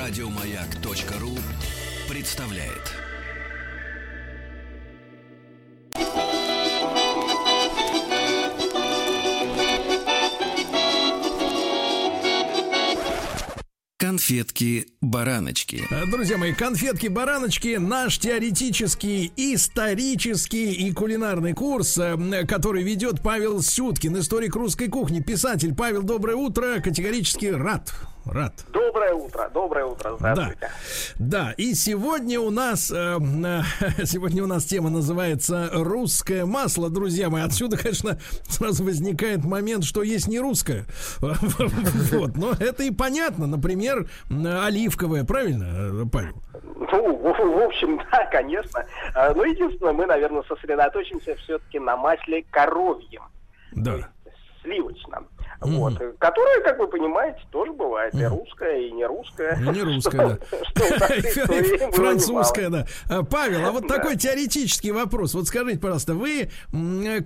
Радиомаяк.ру представляет. Конфетки-бараночки. Друзья мои, конфетки-бараночки наш теоретический, исторический и кулинарный курс, э, который ведет Павел Сюткин, историк русской кухни, писатель. Павел, доброе утро, категорически рад рад. Доброе утро, доброе утро, здравствуйте. Да, да. и сегодня у нас э, сегодня у нас тема называется русское масло, друзья мои. Отсюда, конечно, сразу возникает момент, что есть не русское. Вот, но это и понятно. Например, оливковое, правильно, Павел? Ну, в общем, да, конечно. А, но единственное, мы, наверное, сосредоточимся все-таки на масле коровьем. Да. Сливочном. Mm-hmm. Вот, которая, как вы понимаете, тоже бывает mm-hmm. и русская, и не русская. Ну, не русская, да. Французская, да. А, Павел, а вот такой теоретический вопрос. Вот скажите, пожалуйста, вы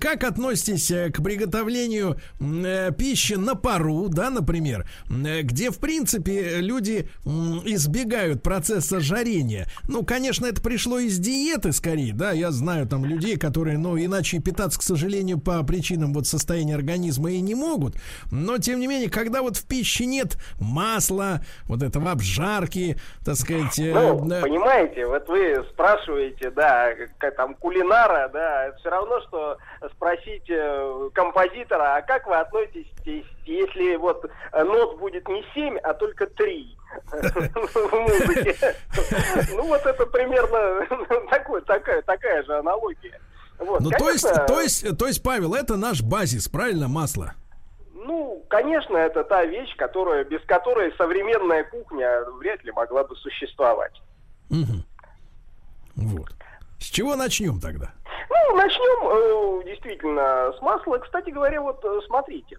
как относитесь э, к приготовлению э, пищи на пару, да, например, где, в принципе, люди избегают процесса жарения? Ну, конечно, это пришло из диеты, скорее, да, я знаю там людей, которые, ну, иначе питаться, к сожалению, по причинам вот состояния организма и не могут. Но, тем не менее, когда вот в пище нет масла, вот этого обжарки, так сказать... Э, ну, э, понимаете, вот вы спрашиваете, да, как там кулинара, да, это все равно, что спросить э, композитора, а как вы относитесь, если вот нот будет не 7, а только 3? в музыке. Ну, вот это примерно такая, же аналогия. Вот, ну, то есть, то есть, то есть, Павел, это наш базис, правильно, масло? Ну, конечно, это та вещь, которая, без которой современная кухня вряд ли могла бы существовать. Угу. Вот. С чего начнем тогда? Ну, начнем э, действительно с масла. Кстати говоря, вот э, смотрите,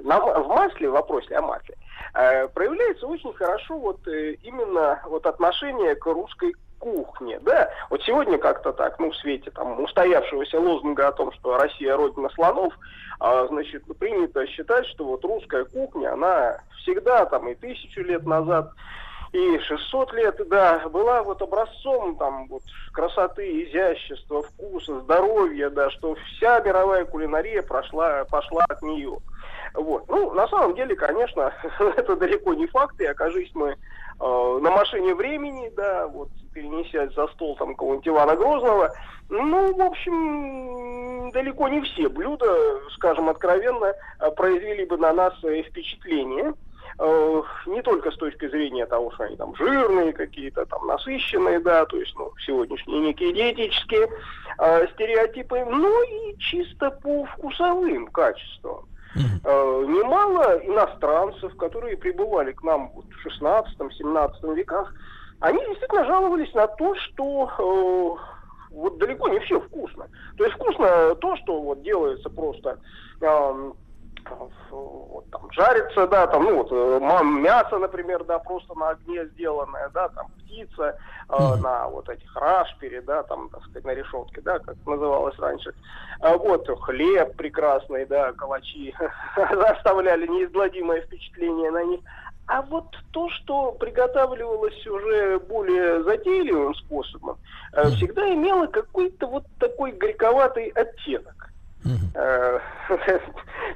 на, в масле, в вопросе о масле, э, проявляется очень хорошо вот э, именно вот отношение к русской кухне, да, вот сегодня как-то так, ну, в свете там устоявшегося лозунга о том, что Россия родина слонов, а, значит, принято считать, что вот русская кухня, она всегда там и тысячу лет назад, и 600 лет, да, была вот образцом там вот красоты, изящества, вкуса, здоровья, да, что вся мировая кулинария прошла, пошла от нее. Вот. Ну, на самом деле, конечно, это далеко не факт, и окажись мы э, на машине времени, да, вот перенесясь за стол там какого-нибудь Ивана Грозного, ну, в общем, далеко не все блюда, скажем откровенно, э, произвели бы на нас э, впечатление. Э, не только с точки зрения того, что они там жирные какие-то, там насыщенные, да, то есть, ну, сегодняшние некие диетические э, стереотипы, но и чисто по вкусовым качествам. Uh-huh. немало иностранцев, которые прибывали к нам вот в 16-17 веках, они действительно жаловались на то, что э, вот далеко не все вкусно. То есть вкусно то, что вот делается просто э, вот, там, жарится, да, там, ну, вот, э, мясо, например, да, просто на огне сделанное, да, там, птица э, mm-hmm. на вот этих рашпере, да, там, так сказать, на решетке, да, как называлось раньше. А вот, хлеб прекрасный, да, калачи оставляли неизгладимое впечатление на них. А вот то, что приготавливалось уже более затейливым способом, mm-hmm. всегда имело какой-то вот такой горьковатый оттенок. Mm-hmm.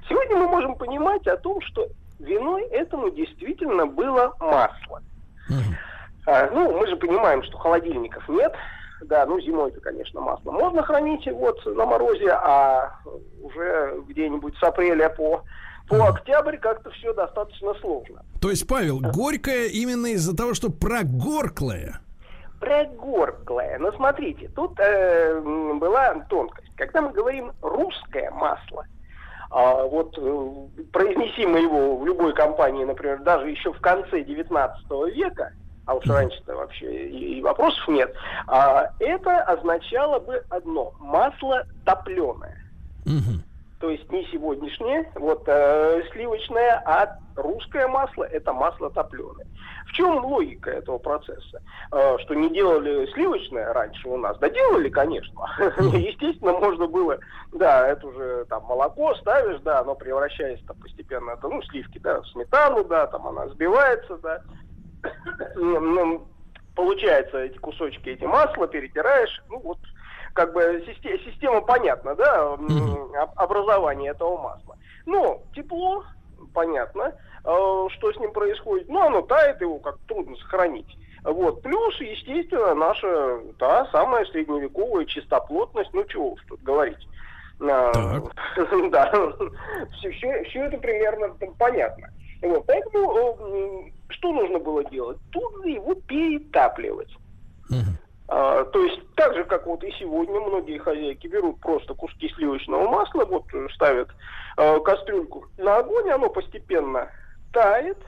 Сегодня мы можем понимать о том, что виной этому действительно было масло. Mm-hmm. Ну, мы же понимаем, что холодильников нет, да, ну зимой-то, конечно, масло можно хранить вот на морозе, а уже где-нибудь с апреля по по октябрь как-то все достаточно сложно. То есть, Павел, горькое именно из-за того, что прогорклое? Прогорклое. Но смотрите, тут э, была тонкость. Когда мы говорим русское масло, а вот э, произнеси мы его в любой компании, например, даже еще в конце 19 века, а уж раньше-то вообще и, и вопросов нет, а, это означало бы одно – масло топленое. Угу то есть не сегодняшнее, вот э, сливочное, а русское масло это масло топленое. В чем логика этого процесса? Э, что не делали сливочное раньше у нас? Да делали, конечно. Естественно, можно было, да, это уже там молоко ставишь, да, оно превращается там, постепенно, ну, сливки, да, в сметану, да, там она сбивается, да, получается эти кусочки, эти масла, перетираешь, ну вот как бы система, система понятна, да, образование этого масла. Но тепло, понятно, э, что с ним происходит, но оно тает, его как трудно сохранить. Вот. Плюс, естественно, наша та самая средневековая чистоплотность, ну чего уж тут говорить. А, да, все, все, все это примерно понятно. Вот, поэтому э, что нужно было делать? Тут его перетапливать. А, то есть так же, как вот и сегодня многие хозяйки берут просто куски сливочного масла, вот ставят э, кастрюльку на огонь, оно постепенно тает,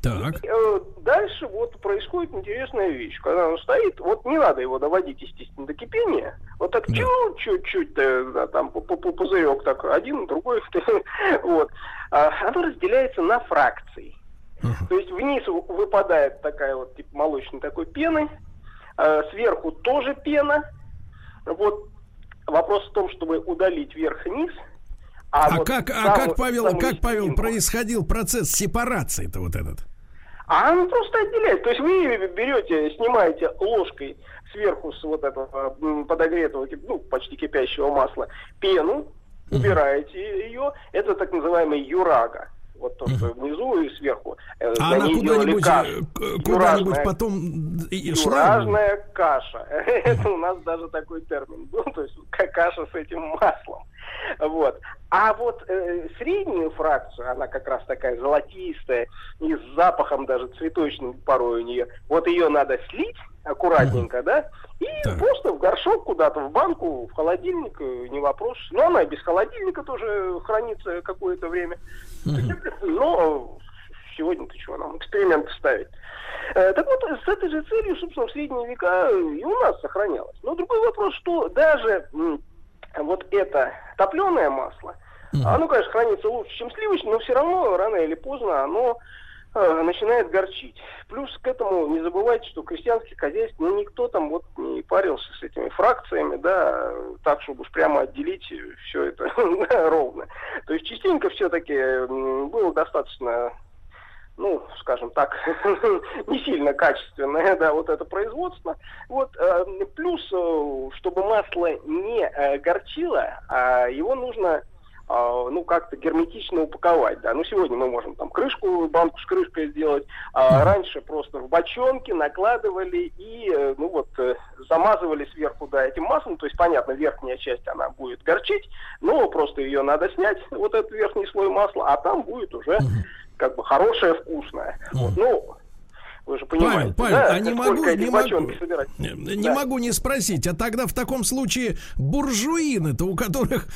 так. И, э, дальше вот происходит интересная вещь. Когда он стоит, вот не надо его доводить, естественно, до кипения. Вот так да. чуть-чуть, да, там пузырек так один, другой, вот. А, оно разделяется на фракции. Uh-huh. То есть вниз выпадает такая вот типа молочной такой пены, сверху тоже пена. Вот вопрос в том, чтобы удалить верх-низ. А, а вот как, а как Павел, как Павел происходил процесс сепарации-то вот этот? А он просто отделяет. То есть вы берете, снимаете ложкой сверху с вот этого подогретого, ну, почти кипящего масла пену, убираете ее. Это так называемый юрага. Вот то, что внизу и сверху. Э, а она куда-нибудь, э, куда-нибудь потом шла? Юражная каша. Это у нас даже такой термин был. То есть каша с этим маслом. Вот. А вот э, среднюю фракцию, она как раз такая золотистая, и с запахом даже цветочным порой у нее, вот ее надо слить аккуратненько, mm-hmm. да, и так. просто в горшок куда-то, в банку, в холодильник, э, не вопрос. Но она и без холодильника тоже хранится какое-то время. Но сегодня-то чего нам, эксперимент ставить. Э, так вот, с этой же целью, собственно, в средние века и у нас сохранялось. Но другой вопрос, что даже вот это топленое масло, оно, конечно, хранится лучше, чем сливочное, но все равно рано или поздно оно начинает горчить. Плюс к этому не забывайте, что крестьянских хозяйств, ну, никто там вот не парился с этими фракциями, да, так, чтобы уж прямо отделить все это ровно. То есть частенько все-таки было достаточно ну, скажем так, не сильно качественное, да, вот это производство. Вот, э, плюс, э, чтобы масло не э, горчило, а его нужно э, ну, как-то герметично упаковать, да. Ну, сегодня мы можем там крышку, банку с крышкой сделать, а раньше просто в бочонке накладывали и, э, ну, вот, э, замазывали сверху, да, этим маслом, то есть, понятно, верхняя часть, она будет горчить, но просто ее надо снять, вот этот верхний слой масла, а там будет уже как бы хорошее, вкусное. Вот, ну, вы же понимаете, Павел, Павел, да, а не могу, не могу, не да. могу не спросить, а тогда в таком случае буржуины-то, у которых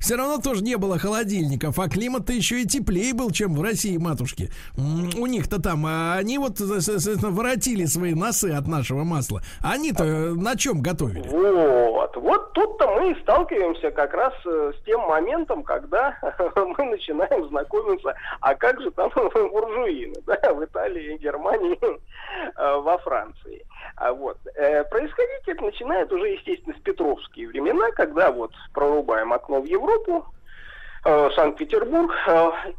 все равно тоже не было холодильников, а климат-то еще и теплее был, чем в России, матушки. У них-то там, а они вот, соответственно, воротили свои носы от нашего масла. Они-то а... на чем готовили? Вот, вот тут-то мы и сталкиваемся как раз э, с тем моментом, когда мы начинаем знакомиться, а как же там буржуины, да, в Италии и Германии Э, во Франции. А вот. Э, происходить это начинает уже, естественно, с петровские времена, когда вот прорубаем окно в Европу, э, Санкт-Петербург.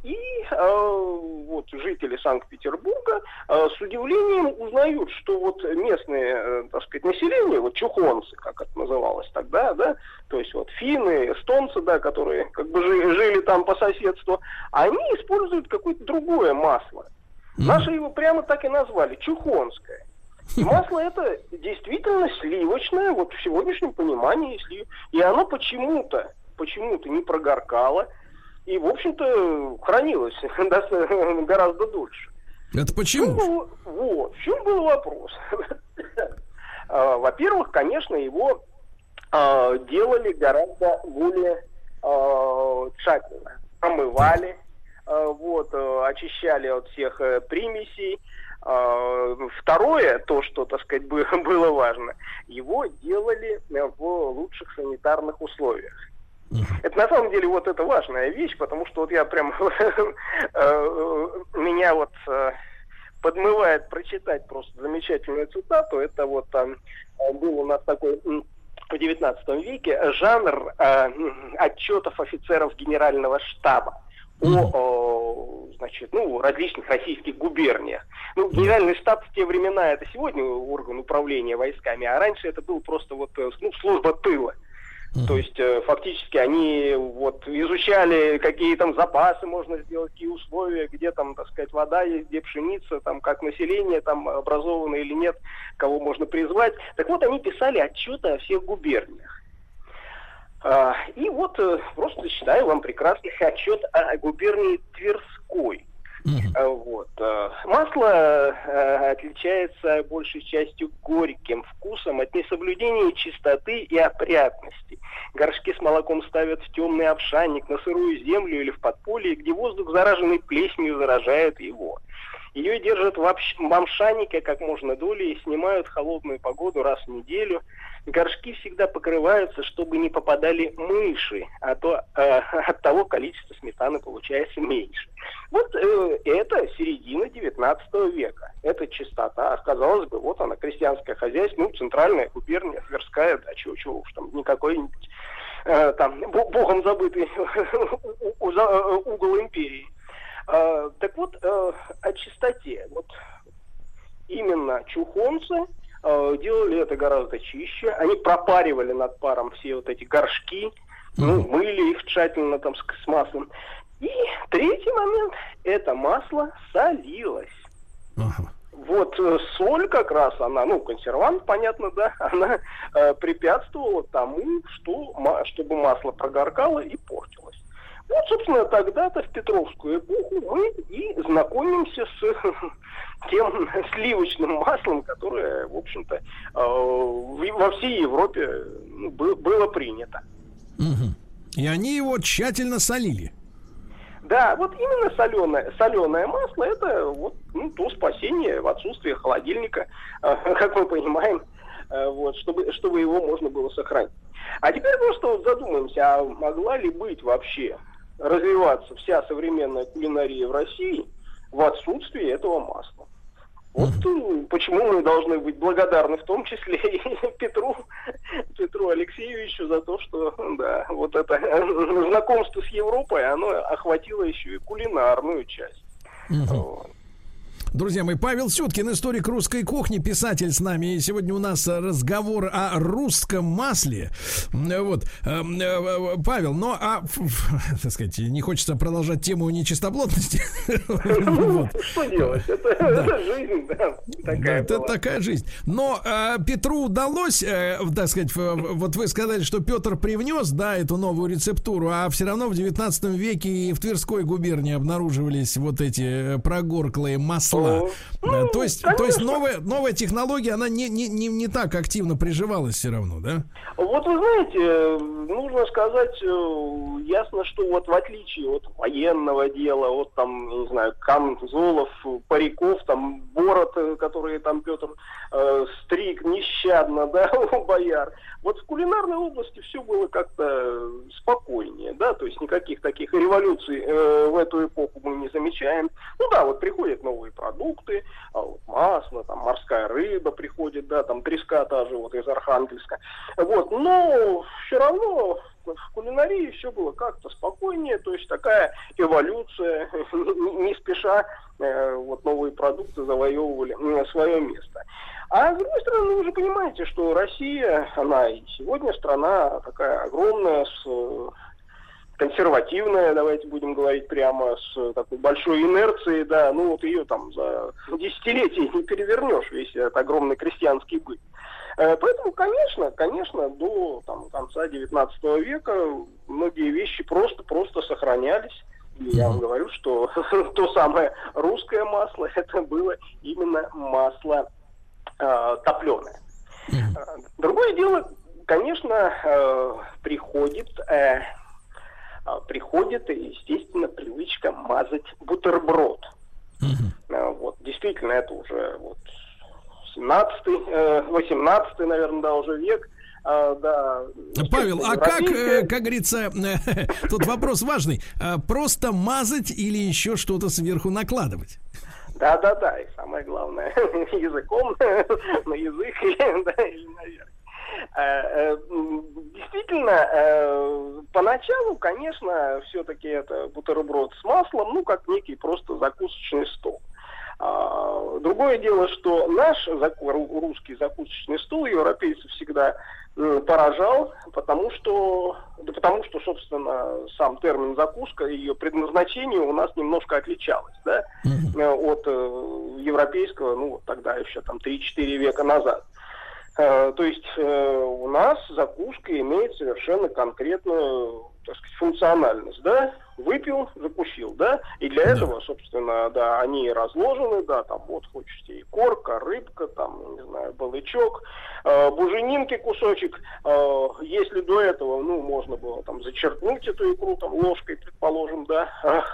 И вот жители Санкт-Петербурга с удивлением узнают, что вот местное, так сказать, население, вот чухонцы, как это называлось тогда, да, то есть вот финны, эстонцы, да, которые как бы жили, жили там по соседству, они используют какое-то другое масло. Наши его прямо так и назвали, чухонское. И масло это действительно сливочное, вот в сегодняшнем понимании слив. И оно почему-то, почему-то не прогоркало. И, в общем-то, хранилось гораздо дольше. Это почему? Был, вот, в чем был вопрос? А, во-первых, конечно, его а, делали гораздо более а, тщательно. Промывали, вот, э, очищали от всех э, примесей. Второе, то, что, так сказать, было важно, его делали в лучших санитарных условиях. Это на самом деле вот это важная вещь, потому что вот я прям меня вот подмывает прочитать просто замечательную цитату. Это вот там был у нас такой в XIX веке жанр отчетов офицеров генерального штаба о, о значит, значит, ну, различных российских губерниях. Ну, генеральный штаб в те времена это сегодня орган управления войсками, а раньше это был просто вот ну, служба тыла. То есть э, фактически они вот изучали, какие там запасы можно сделать, какие условия, где там, так сказать, вода есть, где пшеница, там как население там образовано или нет, кого можно призвать. Так вот, они писали отчеты о всех губерниях. А, и вот э, просто читаю вам прекрасный отчет о губернии Тверской. Uh-huh. Вот. Э, масло э, отличается большей частью горьким вкусом от несоблюдения чистоты и опрятности. Горшки с молоком ставят в темный обшанник, на сырую землю или в подполье, где воздух, зараженный плесенью, заражает его. Ее держат в, общ... в амшанике как можно долей и снимают холодную погоду раз в неделю – горшки всегда покрываются, чтобы не попадали мыши, а то э, от того количество сметаны получается меньше. Вот э, это середина 19 века. Это чистота. Казалось бы, вот она, крестьянское хозяйство, ну, центральная губерния, Тверская, да, чего, чего уж там, никакой-нибудь э, там, богом забытый угол империи. Э, так вот, э, о чистоте. Вот именно чухонцы – Э, делали это гораздо чище. Они пропаривали над паром все вот эти горшки, ну, мыли их тщательно там с, с маслом. И третий момент, это масло солилось. Ага. Вот э, соль как раз она, ну, консервант, понятно, да, она э, препятствовала тому, что, чтобы масло прогоркало и портилось. Вот, собственно, тогда-то в Петровскую эпоху мы и знакомимся с тем сливочным маслом, которое, в общем-то, э, во всей Европе ну, было принято. И они его тщательно солили. Да, вот именно соленое, соленое масло это вот ну, то спасение в отсутствии холодильника, как мы понимаем, э, вот, чтобы, чтобы его можно было сохранить. А теперь просто вот задумаемся, а могла ли быть вообще развиваться вся современная кулинария в России в отсутствии этого масла. Вот mm почему мы должны быть благодарны в том числе и Петру, Петру Алексеевичу за то, что да, вот это знакомство с Европой, оно охватило еще и кулинарную часть. mm Вот. Друзья мои, Павел Сюткин, историк русской кухни, писатель с нами. И сегодня у нас разговор о русском масле. Вот. Эм, э, Павел, но, ну, а, так сказать, не хочется продолжать тему нечистоплотности. Что делать? Это жизнь, да. Такая Это такая жизнь. Но э, Петру удалось, э, так сказать, вот вы сказали, что Петр привнес, да, эту новую рецептуру, а все равно в 19 веке и в Тверской губернии обнаруживались вот эти прогорклые масла была. Ну, то есть, то есть новая, новая технология, она не, не, не, не так активно приживалась все равно, да? Вот вы знаете, нужно сказать, э, ясно, что вот в отличие от военного дела, от там, не знаю, камзолов, париков, там, бород, э, которые там Петр э, стриг нещадно, да, бояр, вот в кулинарной области все было как-то спокойнее, да, то есть никаких таких революций э, в эту эпоху мы не замечаем. Ну да, вот приходят новые продукты, а вот масло, там морская рыба приходит, да, там треска та же вот из Архангельска. Вот, но все равно в кулинарии все было как-то спокойнее, то есть такая эволюция, не спеша э, вот новые продукты завоевывали свое место. А с другой стороны, вы же понимаете, что Россия, она и сегодня страна такая огромная, с э, консервативная, давайте будем говорить прямо, с такой большой инерцией, да, ну вот ее там за десятилетия не перевернешь, весь этот огромный крестьянский быт. Э, поэтому, конечно, конечно, до там, конца XIX века многие вещи просто-просто сохранялись. И я вам говорю, что то самое русское масло, это было именно масло э, топленое. Mm-hmm. Другое дело, конечно, э, приходит, э, приходит, естественно, привычка мазать бутерброд. Mm-hmm. Вот, действительно, это уже вот 17 18 наверное, да, уже век. А, да. Павел, а как, как говорится, тут вопрос важный, просто мазать или еще что-то сверху накладывать? Да, да, да. И самое главное, языком на язык или, да, или наверх. Э, действительно, поначалу, конечно, все-таки это бутерброд с маслом, ну, как некий просто закусочный стол. А, другое дело, что наш русский закусочный стол европейцев всегда поражал, потому что, да потому что, собственно, сам термин закуска, ее предназначение у нас немножко отличалось, да, mm-hmm. от э, европейского, ну, тогда еще там 3-4 века назад. Э, то есть э, у нас закуска имеет совершенно конкретную так сказать, функциональность, да, выпил, закусил, да, и для да. этого, собственно, да, они разложены, да, там вот хочете и корка, рыбка, там, не знаю, балычок, э, буженинки кусочек, э, если до этого, ну, можно было там зачерпнуть эту икру там ложкой, предположим, да,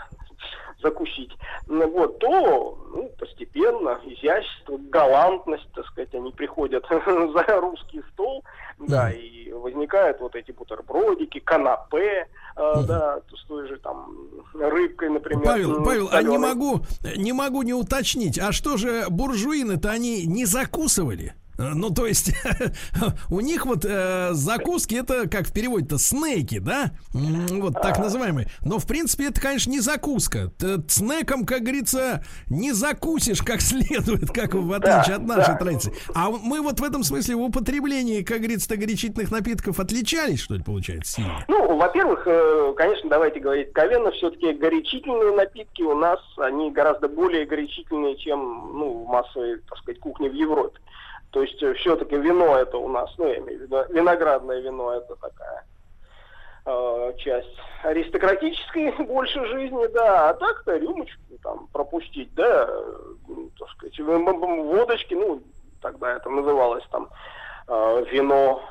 закусить, ну, вот, то ну, постепенно изящество, галантность, так сказать, они приходят за русский стол, да, и возникают вот эти бутербродики, канапе, э, да, с той же там рыбкой, например. Павел, Павел, а не могу, не могу не уточнить, а что же буржуины-то они не закусывали? Э, ну, то есть, у них вот э, закуски это, как в переводе-то, снеки, да? Вот так называемые. Но, в принципе, это, конечно, не закуска. Снеком, как говорится, не закусишь как следует, как в отличие от нашей традиции. А мы вот в этом смысле в употреблении, как говорится, горячительных напитков отличались, что ли, получается, сильно? Ну, во-первых, э, конечно, давайте говорить откровенно, все-таки горячительные напитки у нас, они гораздо более горячительные, чем, ну, массовые, так сказать, кухни в Европе. То есть э, все-таки вино это у нас, ну я имею в виду, виноградное вино это такая э, часть аристократической больше жизни, да, а так-то рюмочку там пропустить, да, ну, так сказать, водочки, ну, тогда это называлось там э, вино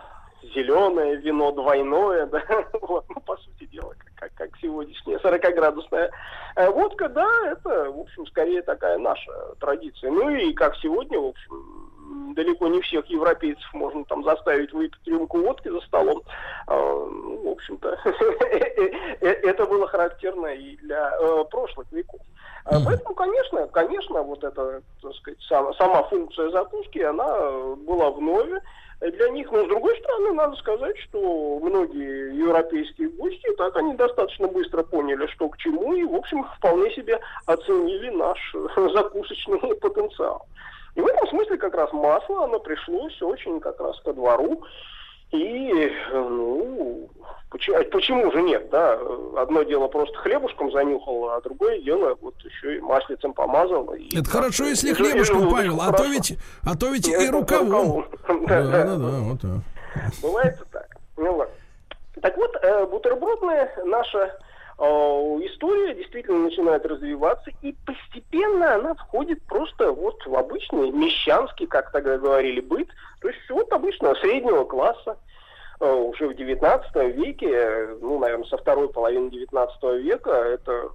зеленое, вино двойное, да, вот, ну, по сути дела, как, как, сегодняшняя 40-градусная э, водка, да, это, в общем, скорее такая наша традиция. Ну и как сегодня, в общем, далеко не всех европейцев можно там заставить выпить рюмку водки за столом. А, ну, в общем-то, это было характерно и для э, прошлых веков. Mm-hmm. Поэтому, конечно, конечно, вот эта, так сказать, сама, сама функция закуски, она была вновь для них. Но, с другой стороны, надо сказать, что многие европейские гости, так они достаточно быстро поняли, что к чему, и, в общем, вполне себе оценили наш закусочный потенциал. И в этом смысле как раз масло, оно пришлось очень как раз ко двору. И, ну, почему, а почему же нет, да? Одно дело просто хлебушком занюхал, а другое дело вот еще и маслицем помазал. И Это хорошо, если хлебушком, и, Павел, а то ведь, а то ведь и рукавом. Да, да, да, вот так. Бывает так. Ну ладно. Так вот, э, бутербродная наша Э, история действительно начинает развиваться, и постепенно она входит просто вот в обычный мещанский, как тогда говорили, быт, то есть вот обычного среднего класса. Э, уже в XIX веке, ну, наверное, со второй половины XIX века, это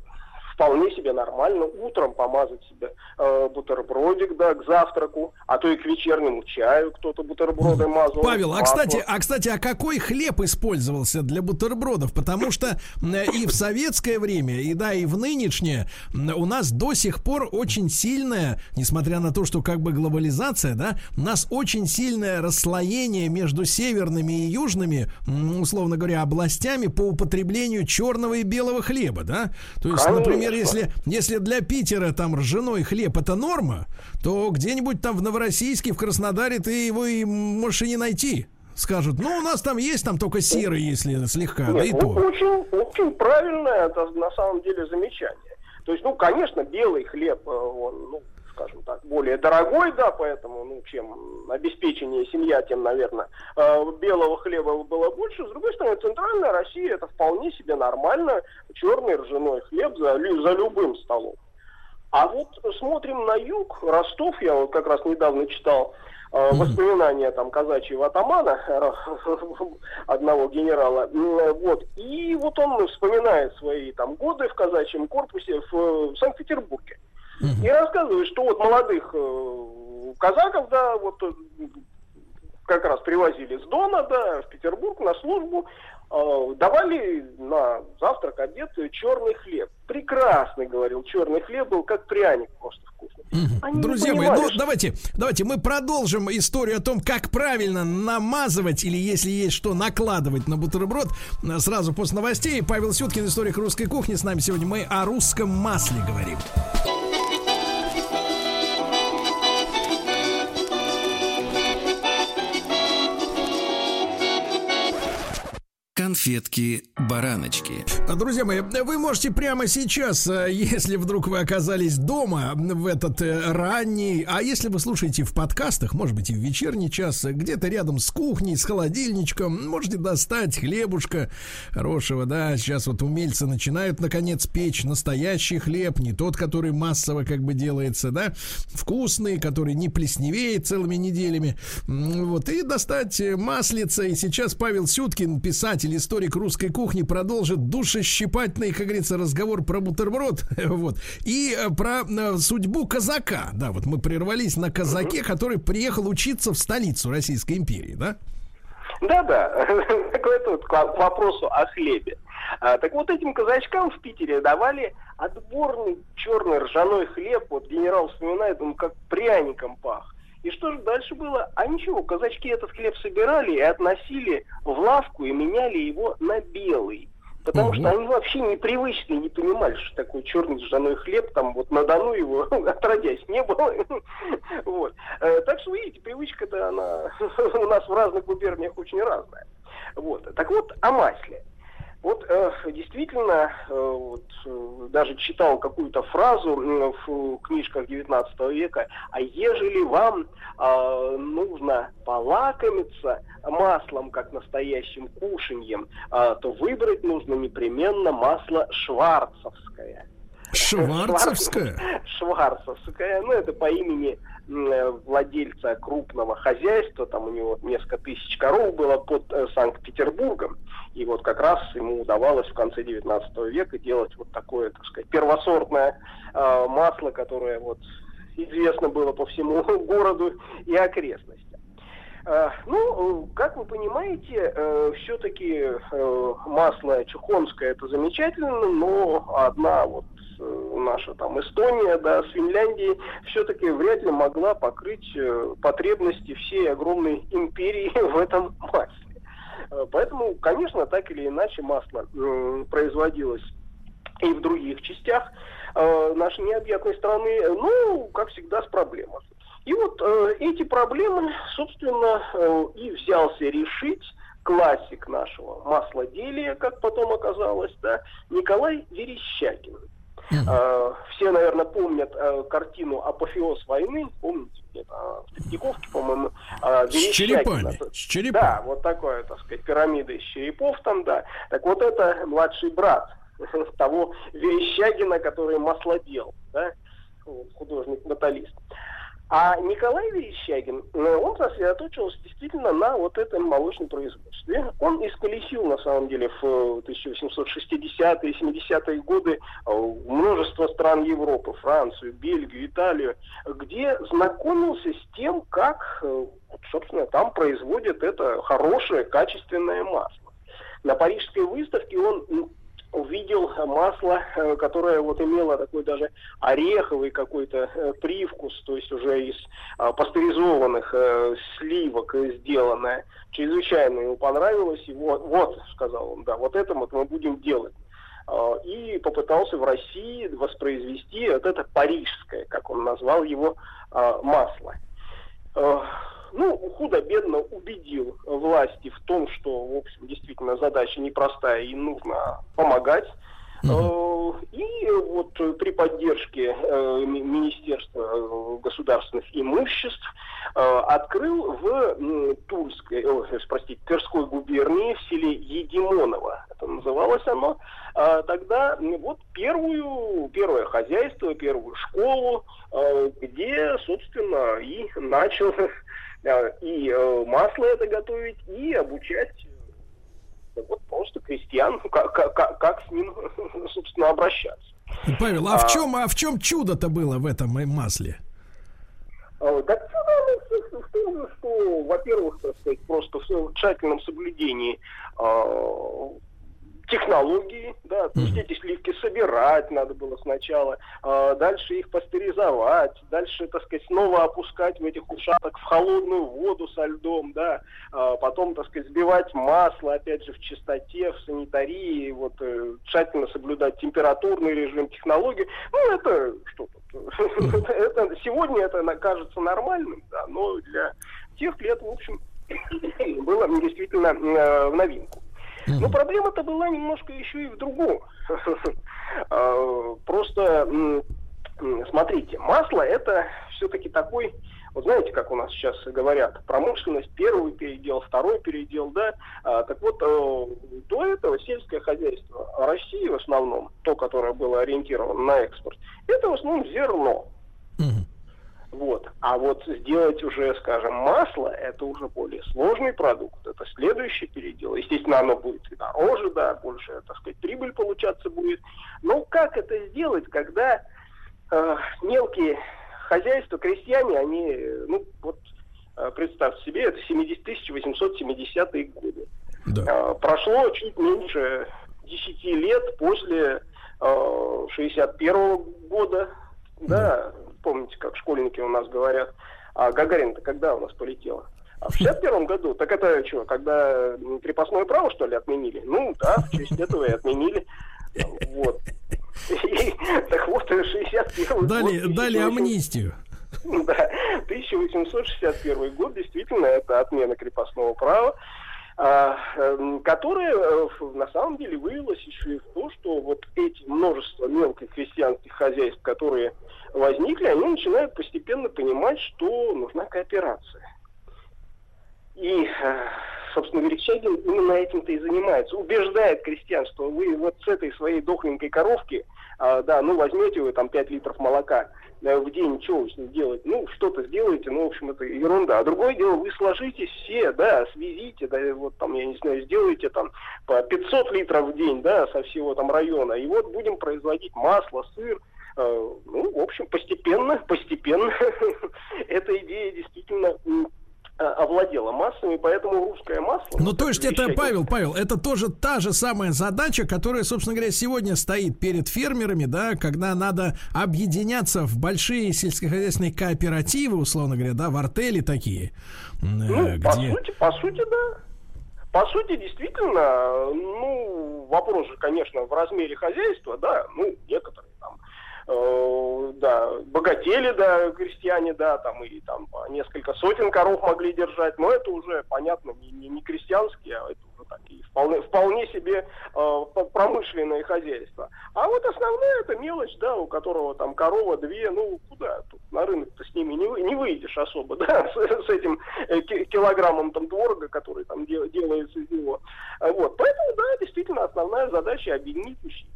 вполне себе нормально утром помазать себе э, бутербродик, да, к завтраку, а то и к вечернему чаю кто-то бутерброды мазал. Павел, а кстати, а кстати, а какой хлеб использовался для бутербродов? Потому что и в советское время, и да, и в нынешнее у нас до сих пор очень сильная, несмотря на то, что как бы глобализация, да, у нас очень сильное расслоение между северными и южными, условно говоря, областями по употреблению черного и белого хлеба, да? То есть, Конечно. например, например, если, если для Питера там ржаной хлеб это норма, то где-нибудь там в Новороссийске, в Краснодаре ты его и можешь и не найти скажут, ну, у нас там есть там только серый, если слегка, Нет, да и то. Очень, очень правильное, это на самом деле замечание. То есть, ну, конечно, белый хлеб, э, он, ну, скажем так, более дорогой, да, поэтому, ну, чем обеспечение семья, тем, наверное, э, белого хлеба было больше. С другой стороны, центральная Россия это вполне себе нормально, черный ржаной хлеб за, за любым столом. А вот смотрим на юг, Ростов, я вот как раз недавно читал э, воспоминания там казачьего атамана, одного генерала, вот, и вот он вспоминает свои там годы в казачьем корпусе в, в Санкт-Петербурге. И рассказывает, что вот молодых э, казаков, да, вот э, как раз привозили с Дона, да, в Петербург на службу, э, давали на завтрак, обед черный хлеб. Прекрасный, говорил, черный хлеб был как пряник просто вкусный. Они Друзья мои, ну что... давайте, давайте мы продолжим историю о том, как правильно намазывать или если есть что накладывать на бутерброд сразу после новостей. Павел Сюткин, историк русской кухни, с нами сегодня мы о русском масле говорим. Конфетки-бараночки. Друзья мои, вы можете прямо сейчас, э, если вдруг вы оказались дома в этот э, ранний, а если вы слушаете в подкастах, может быть и в вечерний час, где-то рядом с кухней, с холодильничком, можете достать хлебушка хорошего, да, сейчас вот умельцы начинают наконец печь настоящий хлеб, не тот, который массово как бы делается, да, вкусный, который не плесневеет целыми неделями, вот, и достать маслица, и сейчас Павел Сюткин, писатель, историк русской кухни продолжит душещипательный, как говорится, разговор про бутерброд. вот. И э, про э, судьбу казака. Да, вот мы прервались на казаке, который приехал учиться в столицу Российской империи, да? Да-да, это к вопросу о хлебе. А, так вот этим казачкам в Питере давали отборный черный ржаной хлеб. Вот генерал вспоминает, он как пряником пах. И что же дальше было? А ничего, казачки этот хлеб собирали и относили в лавку и меняли его на белый. Потому угу. что они вообще непривычные, не понимали, что такое черный ржаной хлеб, там вот на Дону его отродясь не было. вот. Э, так что, видите, привычка-то она у нас в разных губерниях очень разная. Вот. Так вот, о масле. Вот э, действительно, э, вот, э, даже читал какую-то фразу в книжках 19 века, а ежели вам э, нужно полакомиться маслом, как настоящим кушаньем, э, то выбрать нужно непременно масло шварцевское. Шварцевская? Шварцевская, ну это по имени Э, владельца крупного хозяйства, там у него несколько тысяч коров было под э, Санкт-Петербургом, и вот как раз ему удавалось в конце 19 века делать вот такое, так сказать, первосортное э, масло, которое вот известно было по всему городу и окрестностям. Ну, как вы понимаете, все-таки масло чухонское это замечательно, но одна вот наша там Эстония, да, с Финляндией, все-таки вряд ли могла покрыть э, потребности всей огромной империи в этом масле. Э, поэтому, конечно, так или иначе масло производилось и в других частях нашей необъятной страны, ну, как всегда, с проблемами. И вот э, эти проблемы, собственно, э, и взялся решить классик нашего маслоделия, как потом оказалось, да, Николай Верещагин. Uh-huh. Все, наверное, помнят э, картину «Апофеоз войны». Помните, где-то в Третьяковке, по-моему. С черепами. С черепами. Да, вот такое, так сказать, пирамида из черепов там, да. Так вот это младший брат того Верещагина, который маслодел, да, художник-наталист. А Николай Верещагин, э, он сосредоточился действительно на вот этом молочном производстве. Он исколесил, на самом деле, в 1860-е, 70-е годы э, множество стран Европы, Францию, Бельгию, Италию, где знакомился с тем, как, э, собственно, там производят это хорошее, качественное масло. На Парижской выставке он увидел масло, э, которое вот имело такой даже ореховый какой-то э, привкус, то есть уже из а, пастеризованных э, сливок сделанное. Чрезвычайно ему понравилось, и вот, вот, сказал он, да, вот это вот мы будем делать а, и попытался в России воспроизвести вот это парижское, как он назвал его, а, масло ну, худо-бедно убедил власти в том, что, в общем, действительно задача непростая и нужно помогать. Mm-hmm. И вот при поддержке э, Министерства э, государственных имуществ открыл в Тульской, простите, Тверской губернии в селе Едимоново, это называлось оно, тогда вот первую, первое хозяйство, первую школу, где, собственно, и начал Э, и э, масло это готовить, и обучать э, вот просто крестьян, как, как, как с ним, собственно, обращаться. Павел, а, а в чем, а в чем чудо-то было в этом масле? Так чудо в том, что, во-первых, так сказать, просто в тщательном соблюдении э, технологии, да, то есть эти сливки собирать надо было сначала, э, дальше их пастеризовать, дальше, так сказать, снова опускать в этих ушаток в холодную воду со льдом, да, э, потом, так сказать, сбивать масло, опять же, в чистоте, в санитарии, вот, э, тщательно соблюдать температурный режим, технологии, ну, это что тут, это, сегодня это кажется нормальным, да, но для тех лет, в общем, было действительно э, в новинку. Но проблема-то была немножко еще и в другом. А, просто, смотрите, масло это все-таки такой, вот знаете, как у нас сейчас говорят, промышленность, первый передел, второй передел, да. А, так вот, э, до этого сельское хозяйство России в основном, то, которое было ориентировано на экспорт, это в основном зерно. А вот сделать уже, скажем, масло, это уже более сложный продукт, это следующий передел. Естественно, оно будет и дороже, да, больше, так сказать, прибыль получаться будет. Но как это сделать, когда э, мелкие хозяйства, крестьяне, они, ну, вот, э, представьте себе, это 70 1870-е годы. Да. Э, прошло чуть меньше 10 лет после э, 61 -го года, да, да помните, как школьники у нас говорят, а Гагарин-то когда у нас полетела? А в 61 году, так это что, когда крепостное право, что ли, отменили? Ну, да, в честь этого и отменили. Вот. И, так вот, 61 дали, год. Дали амнистию. Да, 1861 год, действительно, это отмена крепостного права. А, эм, которая э, на самом деле вылилась еще и в то, что вот эти множество мелких крестьянских хозяйств, которые возникли, они начинают постепенно понимать, что нужна кооперация. И, э, собственно, Верещагин именно этим-то и занимается. Убеждает крестьян, что вы вот с этой своей дохленькой коровки, а, да, ну возьмете вы там 5 литров молока э, в день, что вы с ним делаете? Ну, что-то сделаете, ну, в общем, это ерунда. А другое дело, вы сложитесь все, да, свезите, да, вот там, я не знаю, сделайте там по 500 литров в день, да, со всего там района. И вот будем производить масло, сыр, Э, ну, в общем, постепенно, постепенно эта идея действительно овладела массами, поэтому русское масло... Ну, то есть это, Павел, Павел, это тоже та же самая задача, которая, собственно говоря, сегодня стоит перед фермерами, да, когда надо объединяться в большие сельскохозяйственные кооперативы, условно говоря, да, в артели такие. Ну, где... по сути, по сути, да. По сути, действительно, ну, вопрос же, конечно, в размере хозяйства, да, ну, некоторые э, да, богатели, да, крестьяне, да, там и там несколько сотен коров могли держать, но это уже, понятно, не, не, не крестьянские, а это уже такие вполне, вполне себе э, промышленное хозяйство. А вот основная это мелочь, да, у которого там корова две, ну куда тут на рынок-то с ними не, не выйдешь особо, да, с, с этим э, килограммом там творога, который там дел, делается из него. Вот, поэтому, да, действительно основная задача объединить усилия.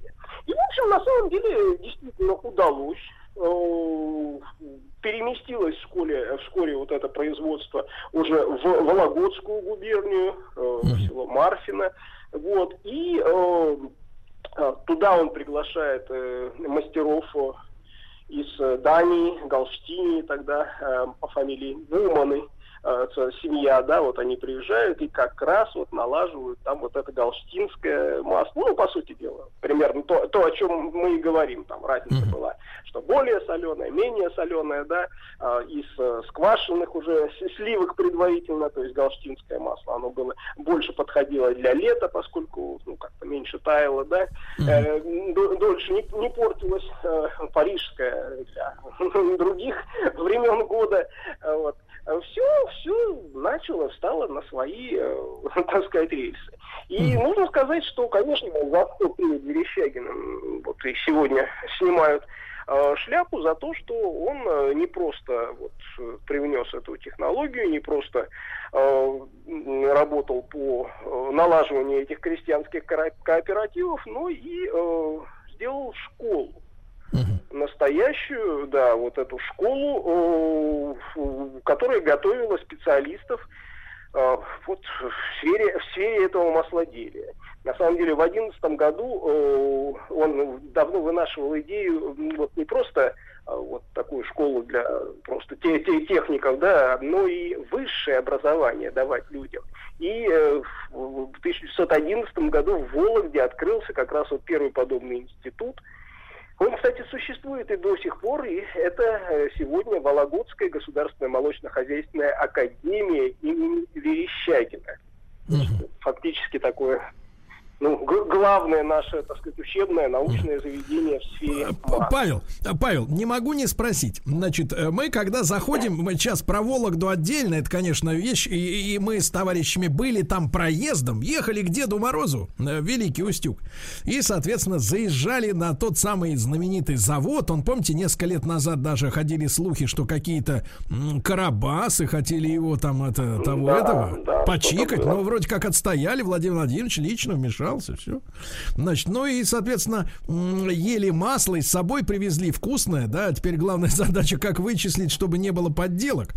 И, в общем, на самом деле, действительно удалось. Э, переместилось вскоре, вскоре вот это производство уже в Вологодскую губернию, э, в село Марфино. Вот, и э, туда он приглашает мастеров из Дании, Галштини тогда по фамилии Буманы семья, да, вот они приезжают и как раз вот налаживают там вот это галштинское масло. Ну, по сути дела, примерно то, то о чем мы и говорим, там разница mm-hmm. была, что более соленое, менее соленое, да, э, из э, сквашенных уже сливок предварительно, то есть галштинское масло, оно было больше подходило для лета, поскольку, ну, как-то меньше таяло, да, mm-hmm. э, дольше не, не портилось э, парижское для других времен года, вот все, все начало, встало на свои, э, так сказать, рельсы. И нужно сказать, что, конечно, за что перед Верещагиным вот и сегодня снимают э, шляпу за то, что он э, не просто вот, привнес эту технологию, не просто э, работал по налаживанию этих крестьянских кооперативов, но и э, сделал школу настоящую, да, вот эту школу, которая готовила специалистов э, вот в сфере, в сфере этого маслоделия. На самом деле в 2011 году он давно вынашивал идею вот не просто э, вот такую школу для просто техников, да, но и высшее образование давать людям. И э, в 1911 году в Вологде открылся как раз вот первый подобный институт. Он, кстати, существует и до сих пор, и это э, сегодня Вологодская государственная молочно-хозяйственная академия имени Верещагина. Угу. Фактически такое ну, главное наше, так сказать, учебное, научное заведение в сфере масс. Павел, Павел, не могу не спросить. Значит, э, мы когда заходим, мы сейчас про Вологду отдельно, это, конечно, вещь, и, и мы с товарищами были там проездом, ехали к Деду Морозу, э, Великий Устюг, и, соответственно, заезжали на тот самый знаменитый завод. Он, помните, несколько лет назад даже ходили слухи, что какие-то карабасы хотели его там, это, того, да, этого, да, почикать, но вроде как отстояли, Владимир Владимирович лично вмешался собрался, все. Значит, ну и, соответственно, ели масло и с собой привезли вкусное, да, теперь главная задача, как вычислить, чтобы не было подделок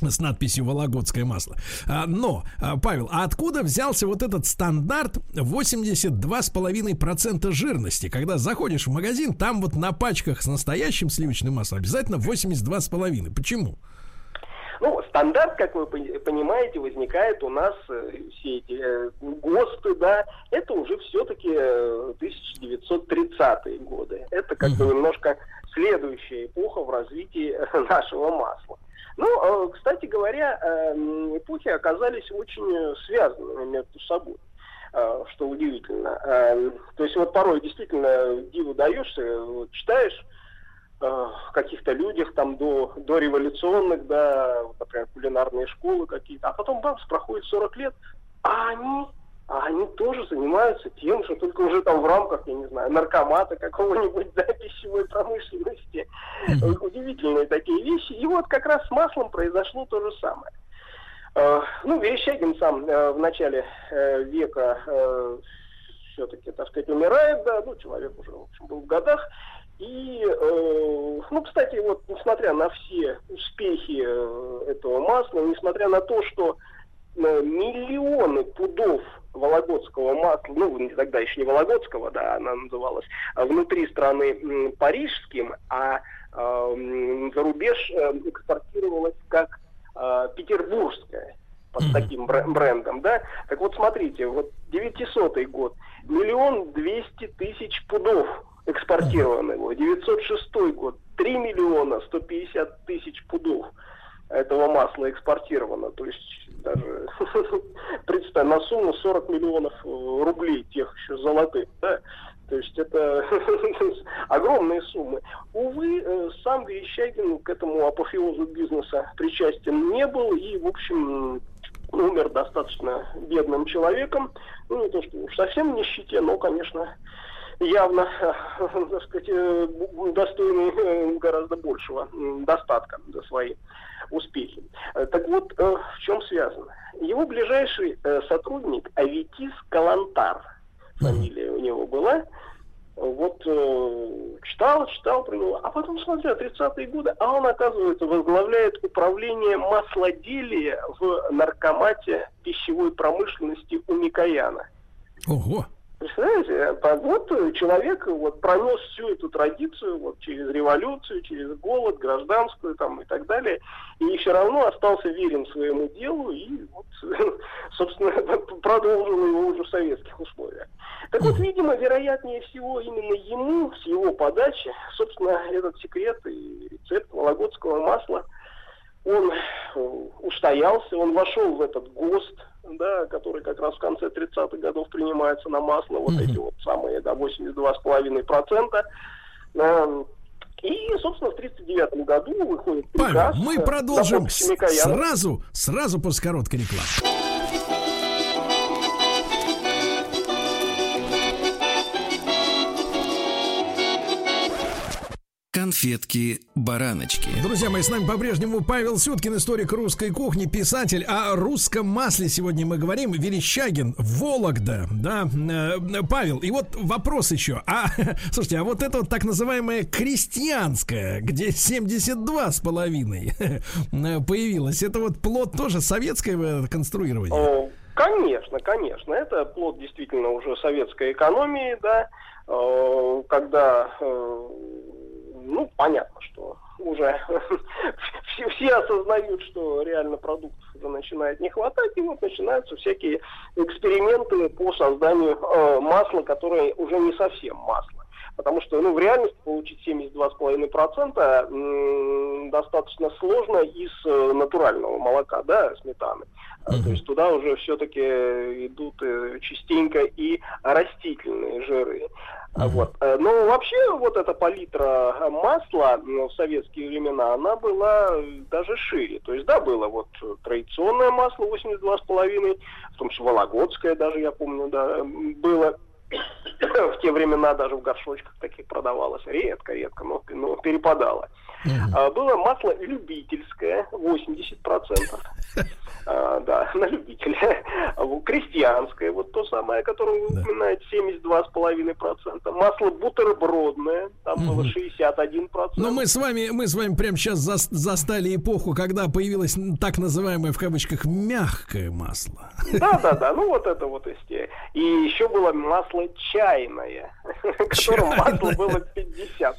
с надписью «Вологодское масло». А, но, а, Павел, а откуда взялся вот этот стандарт 82,5% жирности? Когда заходишь в магазин, там вот на пачках с настоящим сливочным маслом обязательно 82,5%. Почему? Ну, стандарт, как вы понимаете, возникает у нас э, все эти э, ГОСТы, да, это уже все-таки 1930-е э, годы. Это как бы немножко следующая эпоха в развитии нашего масла. Ну, кстати говоря, эпохи оказались очень связаны между собой что удивительно. То есть вот порой действительно диву даешься, читаешь Э, каких-то людях там до, до революционных, да, например, кулинарные школы какие-то, а потом бамс, проходит 40 лет, а они, а они тоже занимаются тем, что только уже там в рамках, я не знаю, наркомата какого-нибудь, да, пищевой промышленности. Mm-hmm. Удивительные такие вещи. И вот как раз с маслом произошло то же самое. Uh, ну, Верещагин сам в начале века все-таки, так сказать, умирает, да, ну, человек уже, в общем, был в годах, и, э, ну, кстати, вот несмотря на все успехи э, этого масла, несмотря на то, что э, миллионы пудов вологодского масла, ну, тогда еще не вологодского, да, она называлась, а внутри страны парижским, а э, за рубеж э, экспортировалась как э, петербургская под mm-hmm. таким брендом, да. Так вот, смотрите, вот 900 год, миллион двести тысяч пудов экспортировано его. 906 год 3 миллиона 150 тысяч пудов этого масла экспортировано. То есть даже представь, на сумму 40 миллионов э, рублей тех еще золотых. Да? То есть это огромные суммы. Увы, э, сам Верещагин к этому апофеозу бизнеса причастен не был и, в общем, умер достаточно бедным человеком. Ну, не то, что уж совсем нищете, но, конечно, явно, так сказать, э, достойный э, гораздо большего достатка за свои успехи. Э, так вот, в чем связано? Его ближайший сотрудник Аветис Калантар, фамилия у него была, вот читал, читал про него, а потом смотрю, 30-е годы, а он, оказывается, возглавляет управление маслоделия в наркомате пищевой промышленности у Микояна. Ого! Представляете, вот человек вот пронес всю эту традицию вот через революцию, через голод, гражданскую там и так далее, и все равно остался верен своему делу и вот, собственно, продолжил его уже в советских условиях. Так вот, видимо, вероятнее всего именно ему, с его подачи, собственно, этот секрет и рецепт вологодского масла, он устоялся, он вошел в этот ГОСТ, да, который как раз в конце 30-х годов принимается на масло, вот mm-hmm. эти вот самые, да, 82,5%. Э, и, собственно, в 1939 году выходит приказ... Павел, мы продолжим сразу, сразу после короткой рекламы. Конфетки-бараночки. Друзья мои, с нами по-прежнему Павел Сюткин, историк русской кухни, писатель. О русском масле сегодня мы говорим. Верещагин, Вологда, да. Э, Павел, и вот вопрос еще. А, слушайте, а вот это вот так называемое крестьянское, где 72 с половиной появилось, это вот плод тоже советское конструирование? Конечно, конечно. Это плод действительно уже советской экономии, да, э, когда э, ну, понятно, что уже все, все осознают, что реально продуктов уже начинает не хватать, и вот начинаются всякие эксперименты по созданию э, масла, которое уже не совсем масло. Потому что ну, в реальности получить 72,5% достаточно сложно из э, натурального молока, да, сметаны. Mm-hmm. То есть туда уже все-таки идут э, частенько и растительные жиры. Uh-huh. Вот. Э, но вообще вот эта палитра масла в советские времена, она была даже шире. То есть, да, было вот традиционное масло 82,5, в том числе вологодское даже, я помню, да, было. В те времена даже в горшочках таких продавалось. Редко, редко, но, но перепадало. Uh-huh. Было масло любительское, 80%. А, да, на любителя. Крестьянское, вот то самое, которое вы упоминаете, 72,5%. Масло бутербродное, там угу. было 61%. Но мы с вами, мы с вами прямо сейчас за, застали эпоху, когда появилось так называемое в кавычках мягкое масло. Да, да, да, ну вот это вот истерия. И еще было масло чайное, которым масло было 50%.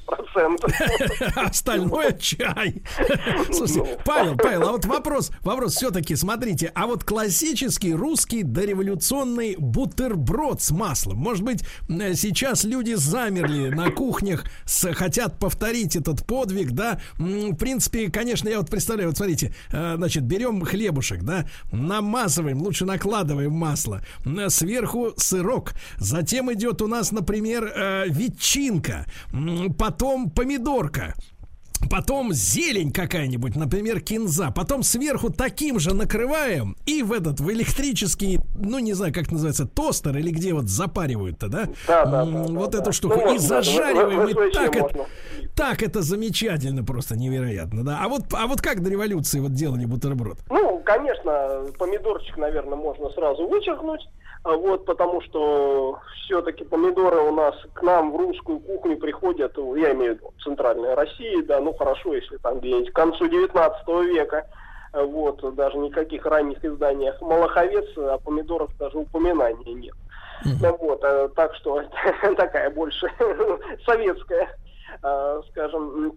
Остальное чай. Слушайте, ну. Павел, Павел, а вот вопрос, вопрос все-таки, смотри, смотрите, а вот классический русский дореволюционный бутерброд с маслом. Может быть, сейчас люди замерли на кухнях, хотят повторить этот подвиг, да? В принципе, конечно, я вот представляю, вот смотрите, э, значит, берем хлебушек, да, намазываем, лучше накладываем масло, сверху сырок, затем идет у нас, например, э, ветчинка, потом помидорка, Потом зелень какая-нибудь, например, кинза. Потом сверху таким же накрываем и в этот, в электрический, ну, не знаю, как называется, тостер или где вот запаривают-то, да? Да, да, да. Вот да, эту да. штуку. Ну, и зажариваем, и так это, так это замечательно, просто невероятно, да. А вот, а вот как до революции вот делали бутерброд? Ну, конечно, помидорчик, наверное, можно сразу вычеркнуть. А вот, потому что все-таки помидоры у нас к нам в русскую кухню приходят, я имею в виду центральная Россия, да, ну хорошо, если там где-нибудь к концу 19 века, вот, даже никаких ранних изданиях Малаховец, о помидорах даже упоминания нет. Mm-hmm. Вот, э, так что такая больше советская, э, скажем,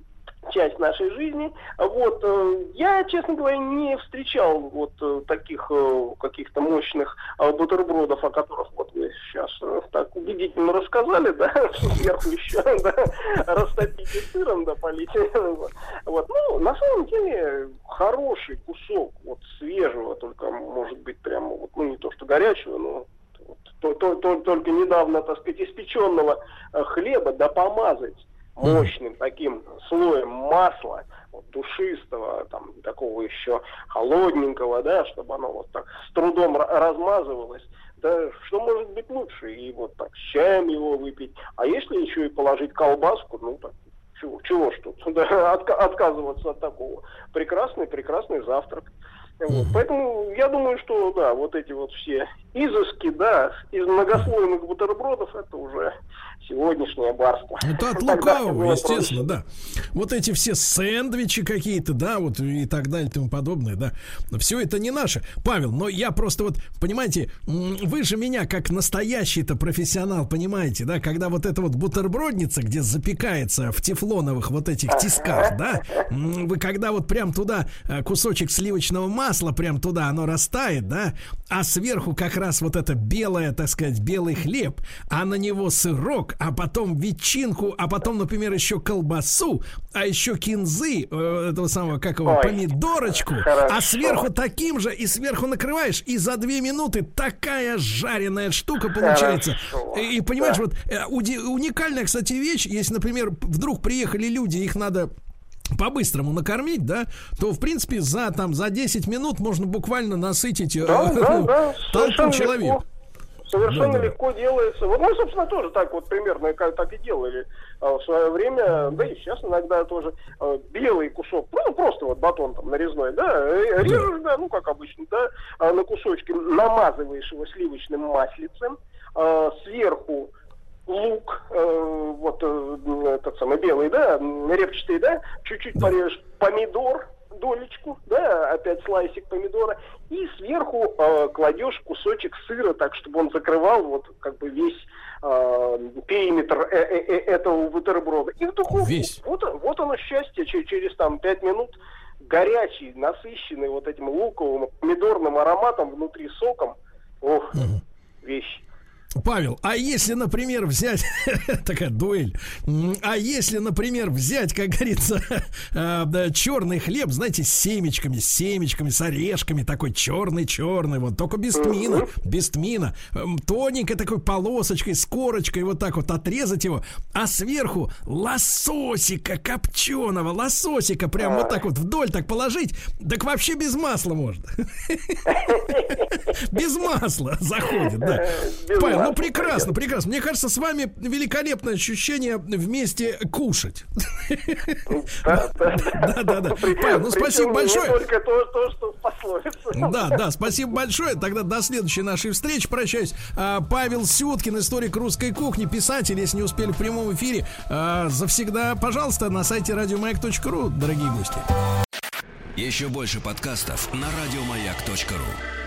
часть нашей жизни. Вот э, я, честно говоря, не встречал вот э, таких э, каких-то мощных бутербродов, о которых вот вы сейчас так убедительно рассказали, да, сверху еще, да, растопите сыром, да, полите. Вот, ну, на самом деле, хороший кусок вот свежего, только, может быть, прямо вот, ну, не то что горячего, но то, то, то, только недавно, так сказать, испеченного хлеба, да помазать мощным таким слоем масла, вот, душистого, там, такого еще холодненького, да, чтобы оно вот так с трудом размазывалось, да, что может быть лучше? И вот так с чаем его выпить. А если еще и положить колбаску, ну так, чего, чего ж тут, да, отказываться от такого. Прекрасный, прекрасный завтрак. Вот. Поэтому я думаю, что да, вот эти вот все изыски, да, из многослойных бутербродов, это уже сегодняшнее барство. Это от лукавого, естественно, да. Вот эти все сэндвичи какие-то, да, вот и так далее и тому подобное, да. Все это не наше. Павел, но я просто вот, понимаете, вы же меня как настоящий-то профессионал, понимаете, да, когда вот эта вот бутербродница, где запекается в тефлоновых вот этих тисках, да, вы когда вот прям туда э, кусочек сливочного масла прям туда, оно растает, да, а сверху как раз вот это белое, так сказать, белый хлеб, а на него сырок, а потом ветчинку, а потом, например, еще колбасу, а еще кинзы, э, этого самого, как его, Ой, помидорочку, а хорошо. а сверху таким же, и сверху накрываешь, и за две минуты такая жареная штука получается. Хорошо. И, и понимаешь, да. вот э, уникальная, кстати, вещь, если, например, вдруг приехали люди, их надо по-быстрому накормить, да, то, в принципе, за, там, за 10 минут можно буквально насытить э, да, да, да. толпу человек. Легко. Совершенно да, да. легко делается. Вот мы, собственно, тоже так вот примерно как так и делали а, в свое время, да и сейчас иногда тоже а, белый кусок, ну просто вот батон там нарезной, да, режешь, да, ну как обычно, да, а, на кусочки, намазываешь его сливочным маслицем, сверху лук, вот этот самый белый, да, репчатый, да, чуть-чуть да. порежешь помидор, долечку, да, опять слайсик помидора, и сверху э, кладешь кусочек сыра, так чтобы он закрывал вот как бы весь э, периметр э -э -э этого бутерброда. И в духовку. Весь. Вот, вот оно счастье, через, через там пять минут горячий, насыщенный вот этим луковым, помидорным ароматом внутри соком. Ох, угу. вещь. Павел, а если, например, взять такая дуэль, а если, например, взять, как говорится, э, черный хлеб, знаете, с семечками, с семечками, с орешками, такой черный-черный, вот только без тмина, без тмина, эм, тоненькой такой полосочкой, с корочкой, вот так вот отрезать его, а сверху лососика копченого, лососика прям вот так вот вдоль так положить, так вообще без масла можно. Без масла заходит, да. Павел, ну прекрасно, прекрасно. Мне кажется, с вами великолепное ощущение вместе кушать. Да, да, да. Павел, ну спасибо большое. Только то, то, что Да, да, спасибо большое. Тогда до следующей нашей встречи прощаюсь. А, Павел Сюткин, историк русской кухни, писатель, если не успели в прямом эфире, а, завсегда, пожалуйста, на сайте радиомаяк.ру, дорогие гости. Еще больше подкастов на радиомаяк.ру